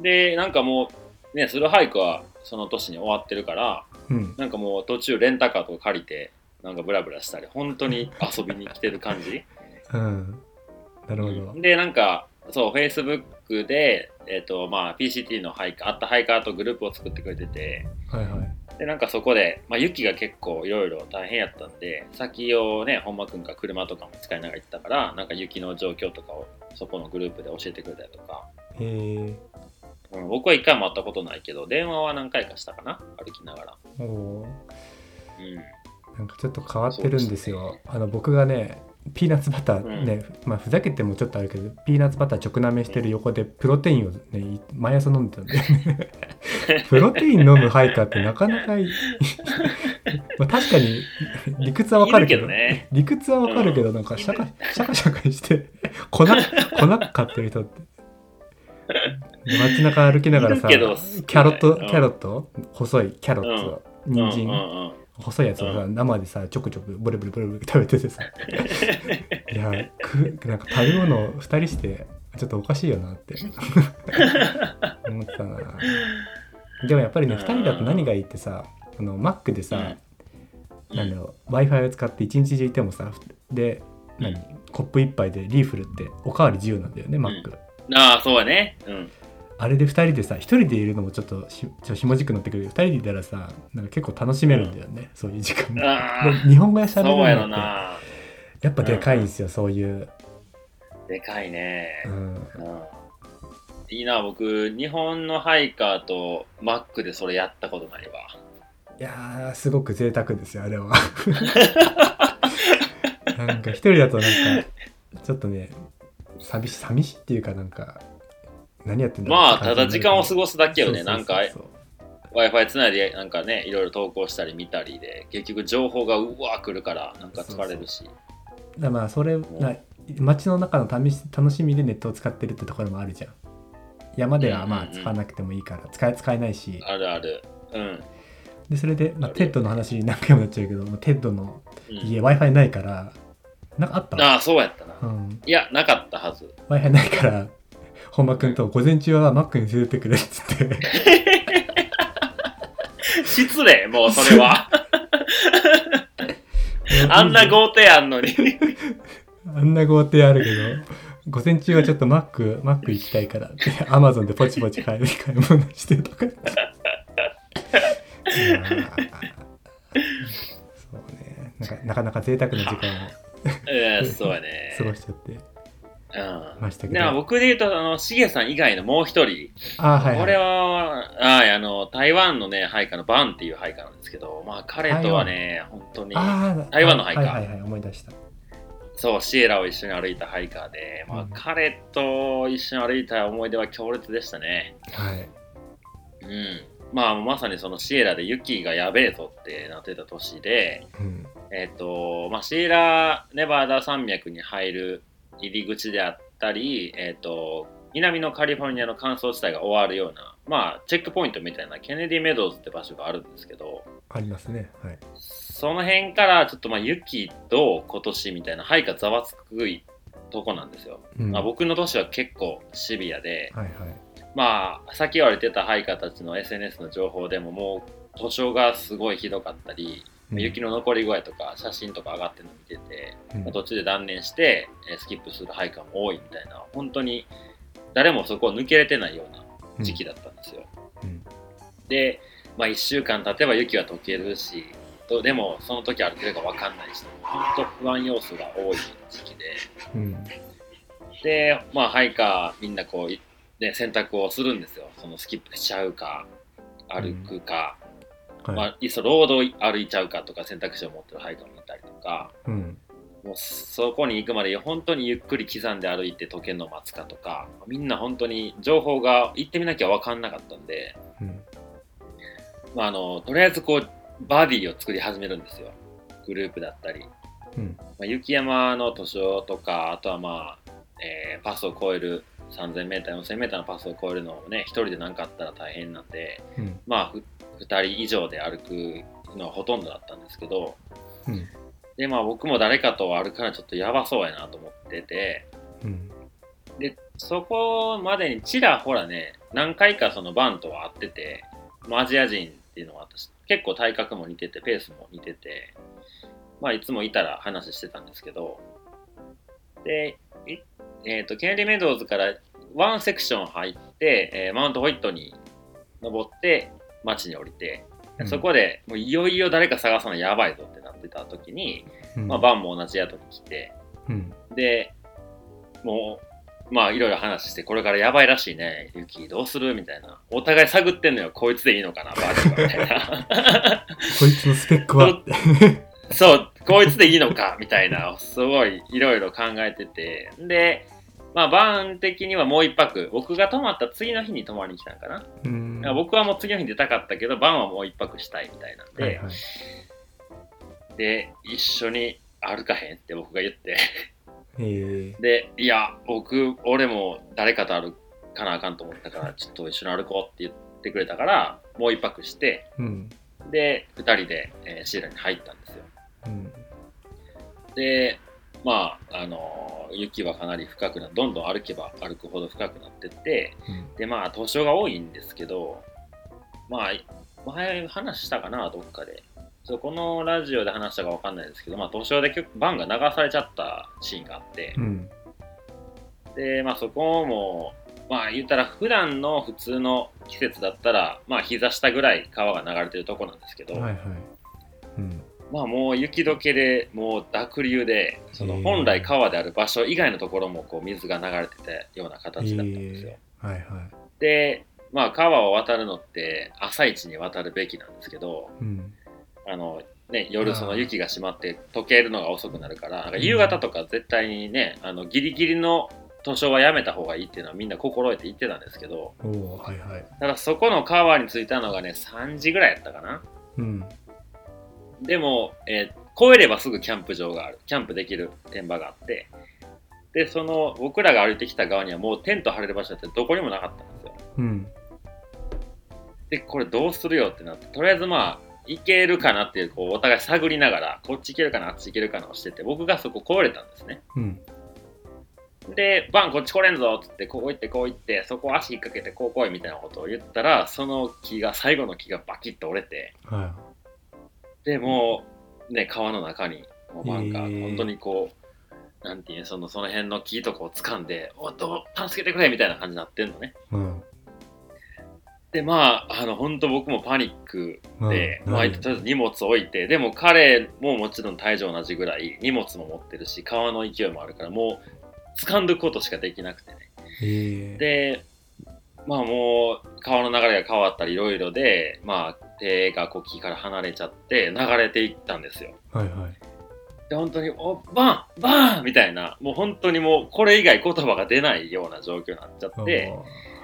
う。で、なんかもう、ね、スルーハイクはその年に終わってるから、うん。なんかもう途中レンタカーとか借りて、なんかブラブラしたり、本当に遊びに来てる感じ。うん。なるほど。で、なんか、そう、Facebook で、えっ、と、まあ、PCT のハイカー、あったハイカーとグループを作ってくれてて、はいはいで、なんかそこで、まあ、雪が結構いろいろ大変やったんで、先をね、本間くんが車とかも使いながら行ったから、なんか雪の状況とかをそこのグループで教えてくれたりとか、へえうん、僕は一回も会ったことないけど、電話は何回かしたかな、歩きながら。おおうん。なんかちょっと変わってるんですよ。あの僕がねピーナッツバターね、まあふざけてもちょっとあるけどピーナッツバター直舐めしてる横でプロテインをね毎朝飲んでたんだよねプロテイン飲むハイカーってなかなかいい。まあ確かに理屈はわかるけど。ね。理屈はわかるけど、なんかシャカシャカシャカして粉粉買ってる人って。で街中歩きながらさキャロットうん。キャロット？細いキャロット、人参、うんうんうん細いやつをさ、生でさちょくちょくブルブルブルブル食べててさ。いやくなんか食べ物を2人してちょっとおかしいよなって。思ってたな。でもやっぱりねうん2人だと何がいいってさあの Mac でさ、なんだろう w i f i を使って一日中いてもさで何コップ一杯でリーフルっておかわり自由なんだよね Mac、ああ、そうやね。うん。あれで2人でさ1人でいるのもちょっとしちょっと下じくなってくるけど2人でいたらさなんか結構楽しめるんだよね、そういう時間も。あで日本語であ、喋そうやろるのってな。やっぱでかいんですよ、そういう、でかいね。うん、うん。いいな、僕、日本のハイカーとマックでそれやったことないわ。いやーすごく贅沢ですよあれは。なんか一人だとなんかちょっとね寂し寂しいっていうかなんか何やってんだまあ、ただ時間を過すごすだけよね。なんか、Wi-Fi つないで、なんかね、いろいろ投稿したり見たりで、結局情報がうわー来るから、なんか疲れるし。だまあそれな街の中の試し楽しみでネットを使ってるってところもあるじゃん山ではまあうんうんうん使わなくてもいいから使え使えないしあるある。うん。でそれで、まあ、テッドの話に何回もなっちゃうけどテッドのうん家 Wi-Fi ないからなんかあった？ああ、そうやったな。うん、いや、なかったはず。 Wi-Fi ないから本間くんと午前中は Mac に連れてくれっつって失礼、もうそれは。あんな豪邸あんのに。あんな豪邸あるけど午前中はちょっと Mac, Mac 行きたいからって Amazon でポチポチ買い買い物してとか そうねなんかなかなか贅沢な時間うん、そうやねを。過ごしちゃってうん。ましたけど。僕で言うと、あの、しげさん以外のもう一人、あーはいこれはいは、はい、あの、台湾のね、配下のバンっていう配下なんですけど、まあ彼とはね、本当に、台湾のハイカーはいはいはい思い出した。そう、シエラを一緒に歩いたハイカーで、まあうん。彼と一緒に歩いた思い出は強烈でしたね。はい。うん。まあ、まさにそのシエラで雪がやべえぞってなってた年で、うん。えっ、と、まあ、シエラネバダ山脈に入る入り口であったり、えっ、と、南のカリフォルニアの乾燥地帯が終わるような、まあ、チェックポイントみたいなケネディメドウズって場所があるんですけど、ありますね。はい。その辺からちょっとまあ雪と今年みたいな配下ざわつくいとこなんですよ。うん。まあ、僕の年は結構シビアで、はいはい。まあ、さっき言われてた配下たちの SNS の情報でももう図書がすごいひどかったり、うん。雪の残り具合とか写真とか上がってるの見てて、うん。まあ途中で断念して、えースキップする配下も多いみたいな、本当に誰もそこを抜けれてないような時期だったんですよ。うん。で、まあ、1週間経てば雪は溶けるし、とでもその時歩けるか分かんないし、本当不安要素が多い時期で、うん。で、まあ、ハイカーみんなこう、いね、選択をするんですよ。そのスキップしちゃうか、歩くか、はい。まあ、いっそロードを歩いちゃうかとか選択肢を持ってるハイカーもいたりとか、うん。もうそこに行くまで本当にゆっくり刻んで歩いて溶けるのを待つかとか、みんな本当に情報が行ってみなきゃ分かんなかったんで、うん。まあ、あのとりあえずこうバディを作り始めるんですよ。グループだったり、うん。まあ、雪山の図書とかあとはまあ、えーパスを越える 3000m4000m のパスを越えるのをね一人で何かあったら大変なんでうん。まあふ2人以上で歩くのはほとんどだったんですけどうん。でまあ僕も誰かと歩くのはちょっとやばそうやなと思っててうん。でそこまでにちらほらね何回かそのバンとは会っててまあアジア人っていうのは私結構体格も似ててペースも似ててまあいつもいたら話してたんですけどでいえっ、とケネディメドウズからワンセクション入って、えーマウントホイットに登って街に降りて、うんそこでもういよいよ誰か探すのやばいぞってなってた時に、うんまあ、バンも同じ宿に来てうんで、もう、まあ、いろいろ話して、これからやばいらしいね、ユキ、どうするみたいな。お互い探ってんのよ、こいつでいいのかな、バーチはみたいな。こいつのスペックはそう、こいつでいいのかみたいな、すごいいろいろ考えてて。で、まあ、晩的にはもう一泊、僕が泊まった次の日に泊まりに来たんかな。うん。僕はもう次の日に出たかったけど、晩はもう一泊したいみたいなんで、はいはい。で、一緒に歩かへんって僕が言って、え。ーで、いや、僕、俺も誰かと歩かなあかんと思ったから、ちょっと一緒に歩こうって言ってくれたから、もう一泊して、うん。で、二人で、えーシーラに入ったんですよ。うん。で、まあ、あのー雪はかなり深くなどんどん歩けば歩くほど深くなってって、うん。で、まあ、図書が多いんですけど、まあ、前話したかな、どっかで。そうこのラジオで話したかわかんないですけど、まあ、図書で結構バンが流されちゃったシーンがあって。う、ん。で、まあ、そこも、まあ、言ったら普段の普通の季節だったら、まあ、膝下ぐらい川が流れてるとこなんですけど、はいはい。うんまあ、もう雪解けで、もう濁流で、その本来川である場所以外のところもこう水が流れてたような形だったんですよ。えー。はいはい。で、まあ、川を渡るのって朝一に渡るべきなんですけど、うん。あのね、夜その雪が閉まって溶けるのが遅くなるから、なんか夕方とか絶対にね、あのギリギリの図書はやめた方がいいっていうのはみんな心得て言ってたんですけど、はいはい。ただそこの川に着いたのがね、3時ぐらいやったかな。うんでも、えー越えればすぐキャンプ場がある。キャンプできる天場があって、で、その僕らが歩いてきた側にはもうテント張れる場所ってどこにもなかったんですよ。うんで、これどうするよってなって、とりあえずまあ、行けるかなっていう、こう、お互い探りながら、こっち行けるかな、あっち行けるかなをしてて、僕がそこ越えれたんですね。うんで、バン、こっち来れんぞっつって、こう行って、こう行って、そこ足引っ掛けて、こう来いみたいなことを言ったら、その木が、最後の木がバキッと折れて、はでもう、ね、川の中に、もうなんか、本当にこう、なんていうのその、その辺の木とかを掴んで、おっと、助けてくれみたいな感じになってんのね。いうん。で、まあ、あの、本当僕もパニックで、うん。まあ、はい。とりあえず荷物置いて、でも彼ももちろん体重同じぐらい、荷物も持ってるし、川の勢いもあるから、もう、掴んどくことしかできなくてね。えー。で、まあもう、川の流れが変わったり、いろいろで、まあ、手がこう木から離れちゃって、流れていったんですよ。はいはい。で、本当に、お、バンバーンみたいな、もう本当にもう、これ以外言葉が出ないような状況になっちゃって、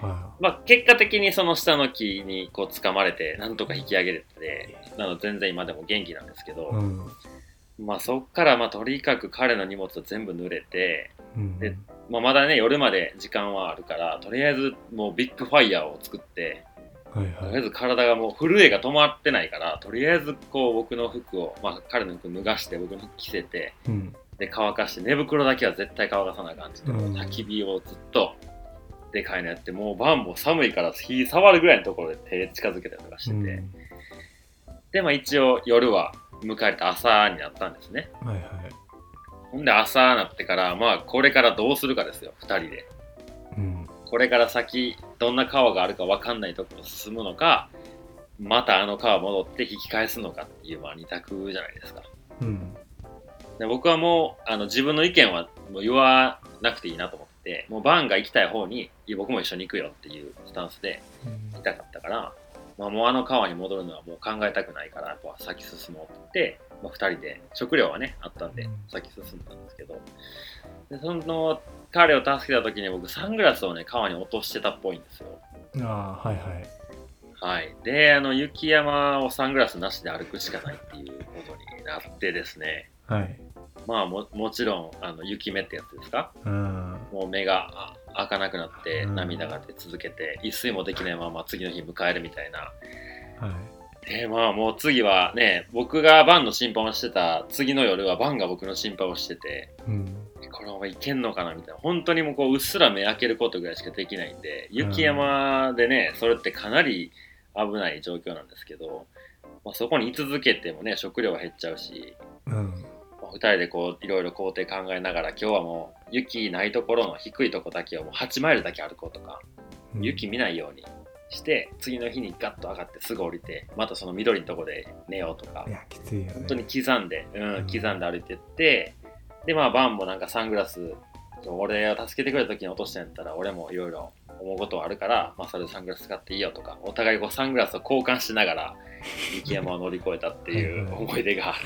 はまあ、結果的にその下の木にこう掴まれて、なんとか引き上げれて、なので全然今でも元気なんですけど、いうん。まあそっからまあとにかく彼の荷物は全部濡れて、うん。でまあ、まだね夜まで時間はあるから、とりあえずもうビッグファイヤーを作って、はいとりあえはいず体がもう震えが止まってないから、とりあえずこう僕の服を、まあ彼の服脱がして僕の服着せて、うん。で乾かして寝袋だけは絶対乾かさなあかんって言って、うん。もう焚き火をずっとでかいのやってもう晩も寒いから火触るぐらいのところで手近づけたりとかしてて、うん。でまあ一応夜は迎えた朝になったんですね。はいはいほんで朝になってからまあこれからどうするかですよ2人で。うん。これから先どんな川があるか分かんないところを進むのかまたあの川戻って引き返すのかっていうまあ二択じゃないですか。うん。で僕はもうあの自分の意見はもう言わなくていいなと思ってもうバンが行きたい方にいや僕も一緒に行くよっていうスタンスでうん。行きたかったから、まあ、もうあの川に戻るのはもう考えたくないからやっぱ先進もうって言って、まあ、2人で食料はねあったんでうん。先進んだんですけど。でその彼を助けた時に僕サングラスをね川に落としてたっぽいんですよ。ああはいはい。はい。であの雪山をサングラスなしで歩くしかないっていうことになってですね。はい。まあももちろんあの雪目ってやつですか？うん。もう目があ開かなくなってうん。涙が出続けて一睡もできないまま次の日迎えるみたいな。はいでまあもう次はね僕がバンの審判をしてた次の夜はバンが僕の審判をしててうん。このままいけんのかなみたいな。本当にもうこううっすら目開けることぐらいしかできないんで雪山でねそれってかなり危ない状況なんですけど、まあ、そこに居続けてもね食料は減っちゃうしうん。まあ、2人でこういろいろ工程考えながら今日はもう雪ないところの低いとこだけをもう8マイルだけ歩こうとかうん。雪見ないようにして次の日にガッと上がってすぐ降りてまたその緑のとこで寝ようとか。いやきついよね。本当に刻んで、うんうん。刻んで歩いてってでまあバンもなんかサングラス俺を助けてくれた時に落としたんやったら俺もいろいろ思うことはあるから、まあ、それでサングラス使っていいよとかお互いこうサングラスを交換しながら雪山を乗り越えたっていう思い出があって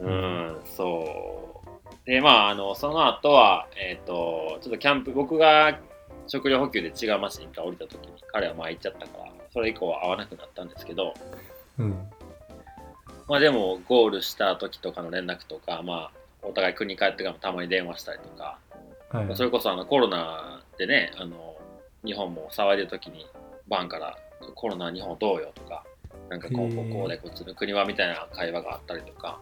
うん、そう。で、まあ、あの、その後は、えっ、と、ちょっとキャンプ、僕が食料補給で違う町に一回降りた時に、彼はまあ行っちゃったから、それ以降は会わなくなったんですけど、うん。まあでも、ゴールした時とかの連絡とか、まあ、お互い国帰ってからもたまに電話したりとか、はい。それこそあのコロナでね、あの、日本も騒いでる時に、バンから、コロナ日本どうよとか、なんかこう、こうこうでこっちの国はみたいな会話があったりとか、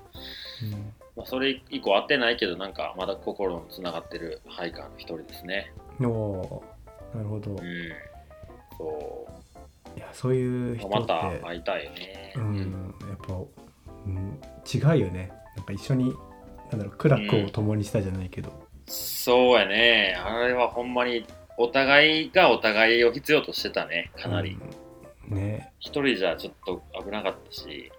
うん。まあ、それ以降会ってないけど、なんかまだ心のつながってるハイカーの一人ですね。おーなるほど。うん。そいやそういうう。人ってまた会いたいよね。うんやっぱ、うん、違うよね。なんか一緒になんだろう苦楽を共にしたじゃないけど、そうやね。あれはほんまに、お互いがお互いを必要としてたね、かなり。うん。ね。一人じゃちょっと危なかったし、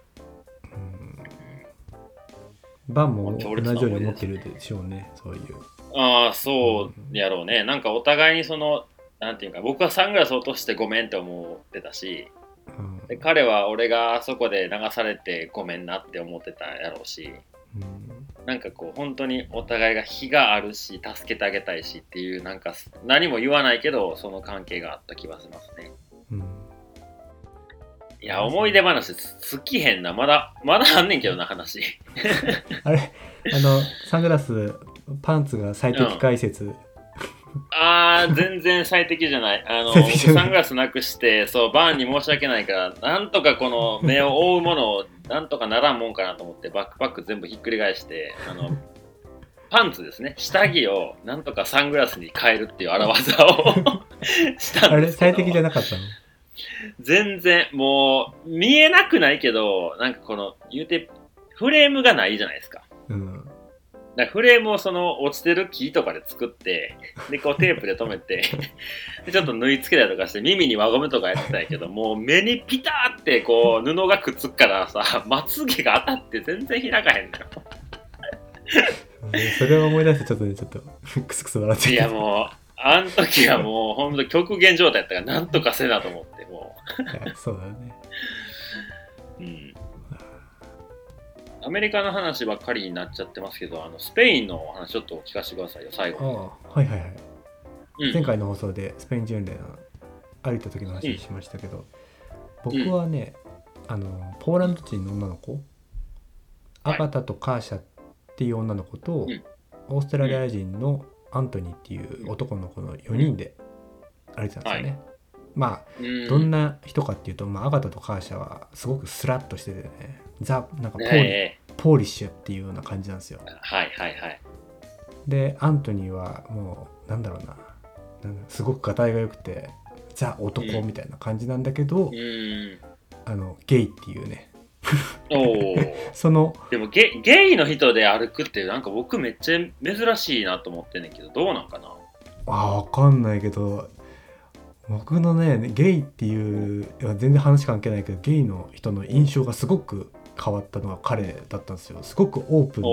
うん。バンも同じように思ってるでしょうね。そういう。ああ、そうやろうね。なんかお互いにその、なんていうか、僕はサングラス落としてごめんって思ってたし、うん。で彼は俺があそこで流されてごめんなって思ってたやろうし、うん。なんかこう本当にお互いが非があるし助けてあげたいしっていうなんか何も言わないけどその関係があった気がしますね。うん。いや思い出話つきへんな。まだまだあんねんけどな話。あれ？あのサングラスパンツが最適解説、あー全然最適じゃない。あのサングラスなくしてそうバーンに申し訳ないからなんとかこの目を覆うものをなんとかならんもんかなと思ってバックパック全部ひっくり返してあのパンツですね。下着をなんとかサングラスに変えるっていう荒技をした あれんですけど最適じゃなかったの？全然もう見えなくないけどなんかこの言うてフレームがないじゃないですか。うんだフレームをその落ちてる木とかで作ってでこうテープで留めてでちょっと縫い付けたりとかして耳に輪ゴムとかやってたんやけどもう目にピターってこう布がくっつくからさまつげが当たって全然開かへんのよ。それを思い出してちょっとねちょっとクスクス笑っちゃいやもうあん時はもうほんと極限状態やったからなんとかせなと思ってもいやそうだよね。ううんアメリカの話ばっかりになっちゃってますけどあのスペインのお話ちょっと聞かせてくださいよ最あ後。あはいはいはい。に、うん。前回の放送でスペイン巡礼の歩いた時の話しましたけど、僕はね、あのポーランド人の女の子アはい。ガタとカーシャっていう女の子と、うん。オーストラリア人のアントニーっていう男の子の4人で歩いてたんですよね、まあうん。どんな人かっていうと、まあ、アガタとカーシャはすごくスラッとしててねザなんかポーリ,、ねポーリッシュっていうような感じなんですよ。えはいはいはい。でアントニーはもうなんだろうな。すごくがたいが良くてザ男みたいな感じなんだけど、うん。あのゲイっていうね。おお そのでもゲゲイの人で歩くってなんか僕めっちゃ珍しいなと思ってんねんけどどうなんかな？あわかんないけど僕のねゲイっていう全然話関係ないけどゲイの人の印象がすごく変わったのが彼だったんですよ。すごくオープン、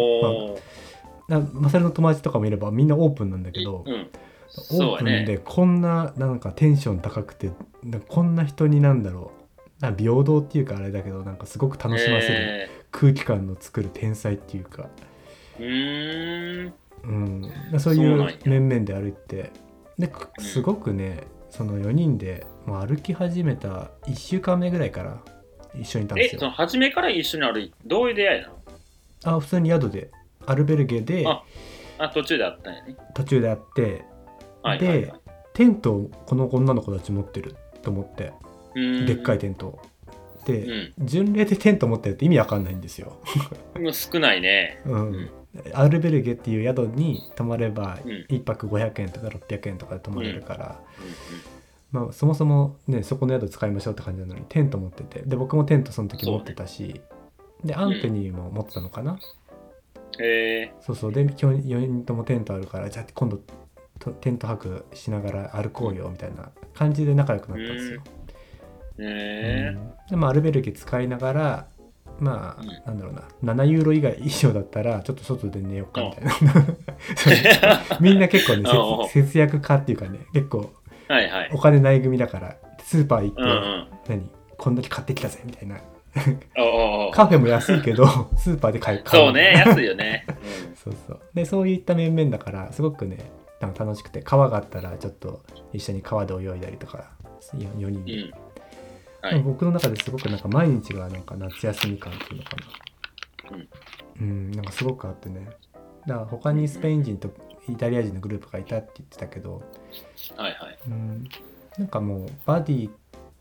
まあ、なマサルの友達とかもいればみんなオープンなんだけど、うんオープンでね。こんななんかテンション高くてこんな人になんだろう。な平等っていうかあれだけどなんかすごく楽しませるえ。空気感の作る天才っていうか、ー、うーん。うん、そういう面々で歩いて。ですごくねその4人で歩き始めた1週間目ぐらいから一緒にいたんですよ。えその初めから一緒に歩いてどういう出会いなの？あ普通に宿でアルベルゲでああ途中であったんやね。途中で会ってはいはい、はい、テントをこの女の子たち持ってると思ってでっかいテントを。で、うん。巡礼でテント持ってるって意味わかんないんですよ。もう少ないね。うん。うん。アルベルゲっていう宿に泊まればうん。1泊500円とか600円とかで泊まれるから、うまあ、そもそもねそこの宿使いましょうって感じなのにテント持ってて。で僕もテントその時持ってたし、でアントニーも持ってたのかな、んうん、え。そうそう。で今日4人ともテントあるからじゃあ今度とテント泊しながら歩こうよみたいな感じで仲良くなったんですよ。うん。でもアルベルゲ使いながらまあ、うん。なんだろうな。7ユーロ以外以上だったらちょっと外で寝ようかみたいな。ー、みんな結構ね 節約家っていうかね結構はいはい。お金ない組だからスーパー行って、うんうん。何？こんだけ買ってきたぜみたいな。カフェも安いけど スーパーで買い買そうね、安いよね。そうそう。でそういった面々だからすごくねなんか楽しくて川があったらちょっと一緒に川で泳いだりとか4人うん。で、うん。はい。僕の中ですごくなんか毎日がなんか夏休み感っていうのかな。うん、なんかすごくあってね。だから他にスペイン人とイタリア人のグループがいたって言ってたけど、はいはい。うん、なんかもうバディっ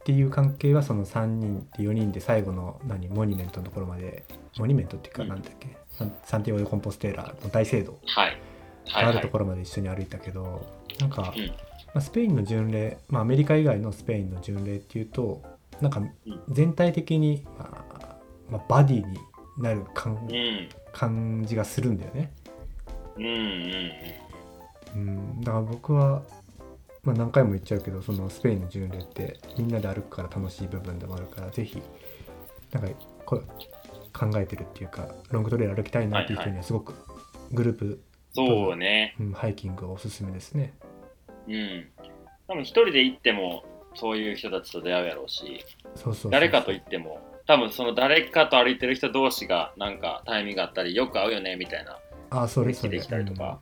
ていう関係はその3人って4人で最後の何モニュメントのところまでモニュメントっていうかうんなんだっけ、サンサンティオ・デ・コンポステーラの大聖堂があると。ころまで一緒に歩いたけど、なんか、うんまあ、スペインの巡礼、まあ、アメリカ以外のスペインの巡礼っていうとなんか全体的に、まあまあ、バディになる感うん。感じがするんだよね。うんうんうん、だから僕は、まあ、何回も言っちゃうけどそのスペインの巡礼ってみんなで歩くから楽しい部分でもあるからぜひなんかこう考えてるっていうかロングトレイル歩きたいなっていう人にはすごくグループ、そうね。うん、ハイキングがおすすめですね。うん。多分一人で行っても、そういう人たちと出会うやろうし、誰かと行っても、多分その誰かと歩いてる人同士がなんかタイミングがあったり、よく会うよねみたいなあそれそれできたりとか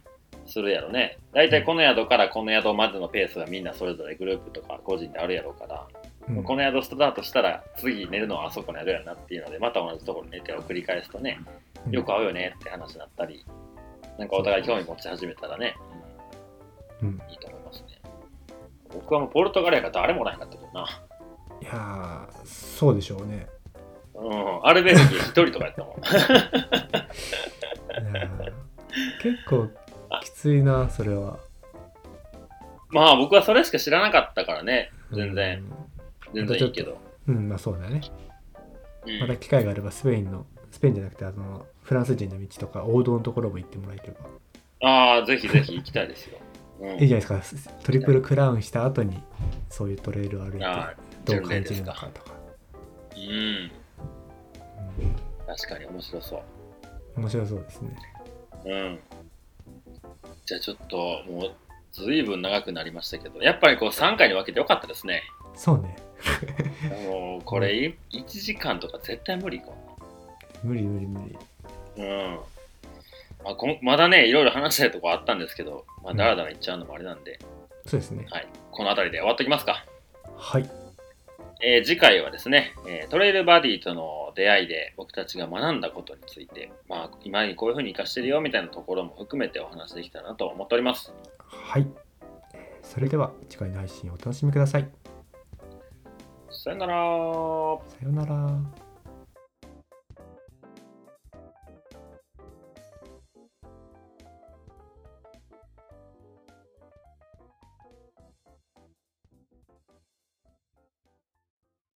するやろね。大体この宿からこの宿までのペースがみんなそれぞれグループとか個人であるやろうから、うんこの宿スタートしたら次寝るのはあそこの宿やなっていうので、また同じところに寝てを繰り返すとね、うんよく会うよねって話になったり、なんかお互い興味持ち始めたらね、うんうんいいと思いますね。僕はもうポルトガルやから誰もおらへんかったけどな。いやーそうでしょうね。うん、アルベルギー一人とかやったもん。結構きついなそれは。まあ僕はそれしか知らなかったからね、全然、全然いいけど。うん、うんまあそうだね。うんまた機会があればスペインのスペインじゃなくてあのフランス人の道とか王道のところも行ってもらえればああ、ぜひぜひ行きたいですよ。うん、いいじゃないですかトリプルクラウンした後にそういうトレイルを歩いてあどう感じるのかとか、うん、うん確かに面白そう。面白そうですねうん。じゃあちょっともうずいぶん長くなりましたけど、やっぱりこう3回に分けてよかったですね。そうねもうこれ1時間とか絶対無理か無理無理無理な。うん。まあ、こんまだね、いろいろ話したいとこあったんですけど、まあ、だらだらいっちゃうのもあれなんで、そうですねはい。この辺りで終わっときますか。はいえー次回はですね、えートレイルバディとの出会いで僕たちが学んだことについて、まあ、今にこういうふうに活かしてるよみたいなところも含めてお話できたらなと思っております。はい。それでは次回の配信をお楽しみください。さよなら。さようなら